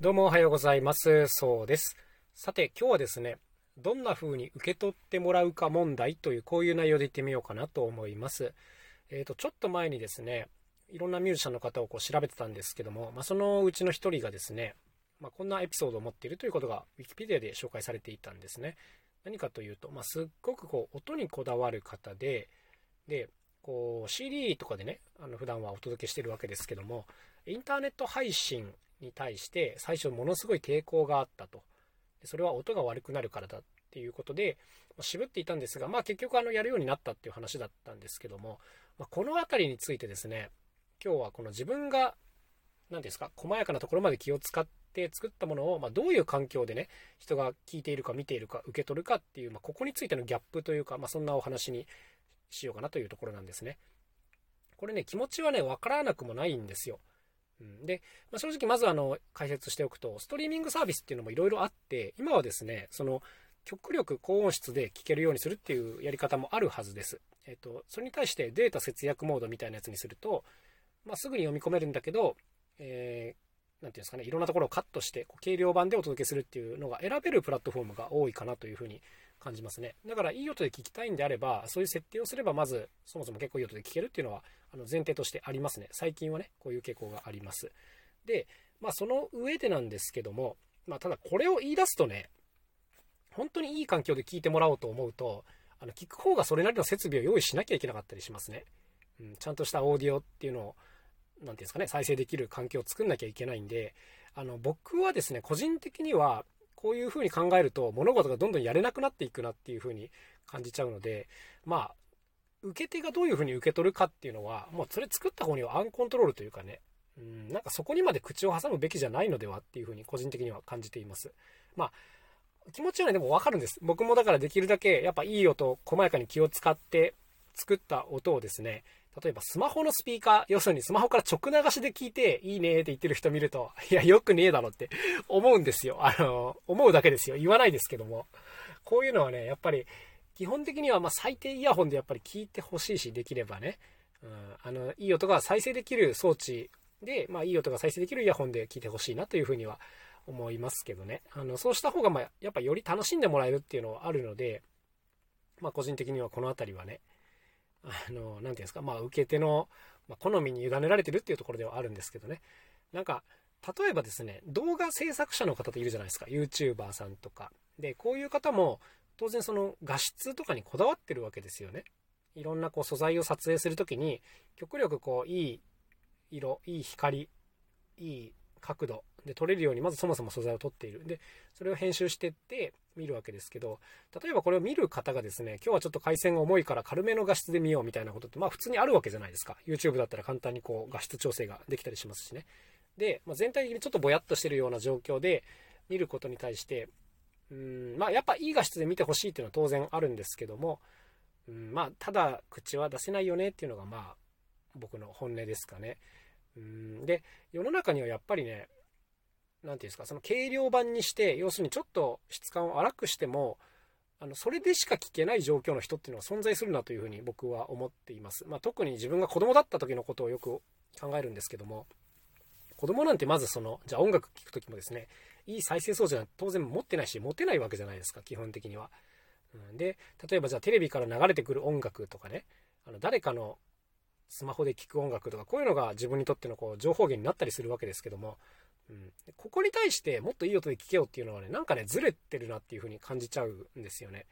どうもおはようございます。そうです。さて、今日はですね、どんな風に受け取ってもらうか問題という、こういう内容でいってみようかなと思います。えっ、と、ちょっと前にですね、いろんなミュージシャンの方をこう調べてたんですけども、まあ、そのうちの一人がですね、まあ、こんなエピソードを持っているということが、ウィキペディアで紹介されていたんですね。何かというと、まあ、すっごくこう、音にこだわる方で、で、こう CD とかでね、あの普段はお届けしてるわけですけども、インターネット配信に対して最初ものすごい抵抗があったと。それは音が悪くなるからだっていうことで、渋っていたんですが、まあ結局あのやるようになったっていう話だったんですけども、ま、この辺りについてですね、今日はこの自分が、何ですか、細やかなところまで気を使って作ったものを、まあ、どういう環境でね、人が聞いているか見ているか受け取るかっていう、まあ、ここについてのギャップというか、まあ、そんなお話にしようかなというところなんですね。これね、気持ちはね、わからなくもないんですよ。うん、で、まあ、正直まずあの解説しておくと、ストリーミングサービスっていうのもいろいろあって、今はですね、その極力高音質で聴けるようにするっていうやり方もあるはずです。えっ、と、それに対してデータ節約モードみたいなやつにすると、まあ、すぐに読み込めるんだけど、えー、なんていうんですかね、いろんなところをカットして、こう軽量版でお届けするっていうのが選べるプラットフォームが多いかなというふうに感じますね。だからいい音で聞きたいんであれば、そういう設定をすれば、まずそもそも結構いい音で聞けるっていうのはあの前提としてありますね。最近はね、こういう傾向があります。で、まあその上でなんですけども、まあただこれを言い出すとね、本当にいい環境で聞いてもらおうと思うと、あの聞く方がそれなりの設備を用意しなきゃいけなかったりしますね。うん、ちゃんとしたオーディオっていうのを、なんていうんですかね、再生できる環境を作んなきゃいけないんで、あの僕はですね、個人的には、こういうふうに考えると物事がどんどんやれなくなっていくなっていうふうに感じちゃうのでまあ受け手がどういうふうに受け取るかっていうのはもうそれ作った方にはアンコントロールというかねうんなんかそこにまで口を挟むべきじゃないのではっていうふうに個人的には感じていますまあ気持ちはねでもわかるんです僕もだからできるだけやっぱいい音細やかに気を使って作った音をですね例えばスマホのスピーカー、要するにスマホから直流しで聞いていいねって言ってる人見ると、いや、よくねえだろって思うんですよ。あの、思うだけですよ。言わないですけども。こういうのはね、やっぱり基本的にはま最低イヤホンでやっぱり聞いてほしいし、できればね。うん、あの、いい音が再生できる装置で、まあいい音が再生できるイヤホンで聞いてほしいなというふうには思いますけどね。あの、そうした方がまやっぱより楽しんでもらえるっていうのはあるので、まあ個人的にはこの辺りはね、あの、なんていうんですか、まあ、受け手の、ま、好みに委ねられてるっていうところではあるんですけどね。なんか、例えばですね、動画制作者の方っているじゃないですか。YouTuber さんとか。で、こういう方も、当然その画質とかにこだわってるわけですよね。いろんなこう素材を撮影するときに、極力こう、いい色、いい光、いい角度で撮れるように、まずそもそも素材を撮っている。で、それを編集してって見るわけですけど、例えばこれを見る方がですね、今日はちょっと回線が重いから軽めの画質で見ようみたいなことって、まあ普通にあるわけじゃないですか。YouTube だったら簡単にこう画質調整ができたりしますしね。で、まあ、全体的にちょっとぼやっとしてるような状況で見ることに対して、うん、まあやっぱいい画質で見てほしいっていうのは当然あるんですけども、うん、まあただ口は出せないよねっていうのがまあ僕の本音ですかね。うん、で、世の中にはやっぱりね、なんていうんですか、その軽量版にして、要するにちょっと質感を荒くしても、あの、それでしか聞けない状況の人っていうのは存在するなというふうに僕は思っています。まあ、特に自分が子供だった時のことをよく考えるんですけども、子供なんてまずその、じゃあ音楽聴く時もですね、いい再生装置は当然持ってないし、持てないわけじゃないですか、基本的には。うん、で、例えばじゃあテレビから流れてくる音楽とかね、あの誰かのスマホで聴く音楽とか、こういうのが自分にとってのこう情報源になったりするわけですけども、うん、ここに対してもっといい音で聴けよっていうのはね、なんかね、ずれてるなっていう風に感じちゃうんですよね。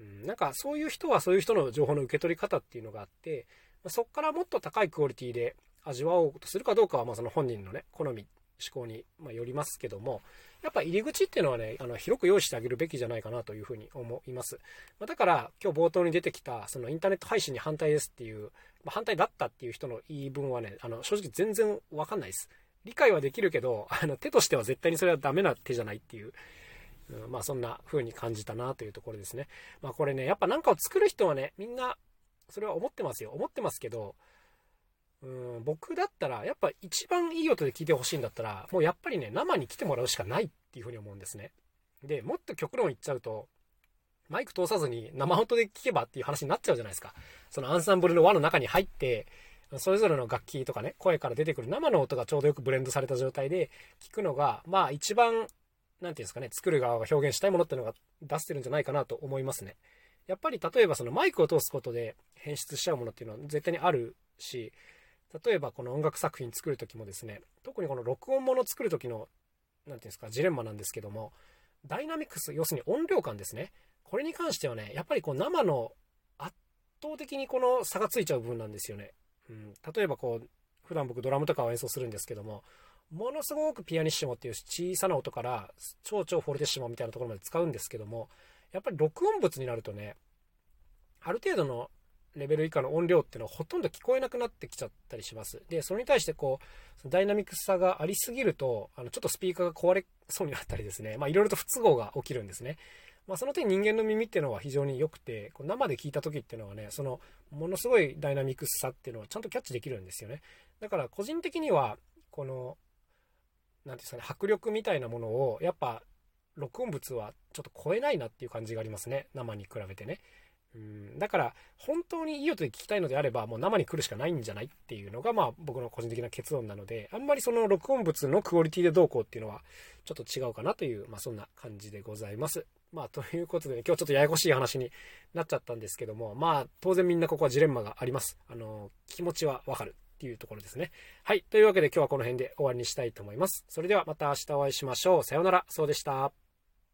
うん、なんかそういう人はそういう人の情報の受け取り方っていうのがあって、そこからもっと高いクオリティで味わおうとするかどうかは、まあその本人のね、好み、思考に、まあ、よりますけども、やっぱ入り口っていうのはね、あの、広く用意してあげるべきじゃないかなというふうに思います。まあ、だから、今日冒頭に出てきた、そのインターネット配信に反対ですっていう、まあ、反対だったっていう人の言い分はね、あの、正直全然わかんないです。理解はできるけど、あの、手としては絶対にそれはダメな手じゃないっていう、うん、まあそんな風に感じたなというところですね。まあこれね、やっぱなんかを作る人はね、みんな、それは思ってますよ。思ってますけど、うん、僕だったら、やっぱ一番いい音で聞いてほしいんだったら、もうやっぱりね、生に来てもらうしかないっていう風に思うんですね。で、もっと極論言っちゃうと、マイク通さずに生音で聞けばっていう話になっちゃうじゃないですか。そのアンサンブルの輪の中に入って、それぞれの楽器とかね、声から出てくる生の音がちょうどよくブレンドされた状態で聞くのが、まあ一番、なんていうんですかね、作る側が表現したいものっていうのが出してるんじゃないかなと思いますね。やっぱり例えばそのマイクを通すことで変質しちゃうものっていうのは絶対にあるし、例えばこの音楽作品作る時もですね、特にこの録音もの作る時の、何ていうんですか、ジレンマなんですけども、ダイナミクス、要するに音量感ですね。これに関してはね、やっぱりこう生の圧倒的にこの差がついちゃう部分なんですよね。うん、例えばこう、普段僕ドラムとかを演奏するんですけども、ものすごくピアニッシモっていう小さな音から超超フォルテッシモみたいなところまで使うんですけども、やっぱり録音物になるとね、ある程度のレベル以下の音量っていうのはほとんど聞こえなくなってきちゃったりします。で、それに対してこう、ダイナミックさがありすぎると、あの、ちょっとスピーカーが壊れそうになったりですね、まあいろいろと不都合が起きるんですね。まあその点人間の耳っていうのは非常に良くて、こう生で聞いた時っていうのはね、その、ものすごいダイナミックさっていうのをちゃんとキャッチできるんですよね。だから個人的には、この、何ていうんですかね、迫力みたいなものを、やっぱ、録音物はちょっと超えないなっていう感じがありますね。生に比べてね。うんだから、本当にいい音で聞きたいのであれば、もう生に来るしかないんじゃないっていうのが、まあ僕の個人的な結論なので、あんまりその録音物のクオリティでどうこうっていうのは、ちょっと違うかなという、まあそんな感じでございます。まあということで、ね、今日ちょっとややこしい話になっちゃったんですけども、まあ当然みんなここはジレンマがあります。あの、気持ちはわかるっていうところですね。はい。というわけで今日はこの辺で終わりにしたいと思います。それではまた明日お会いしましょう。さようなら。そうでした。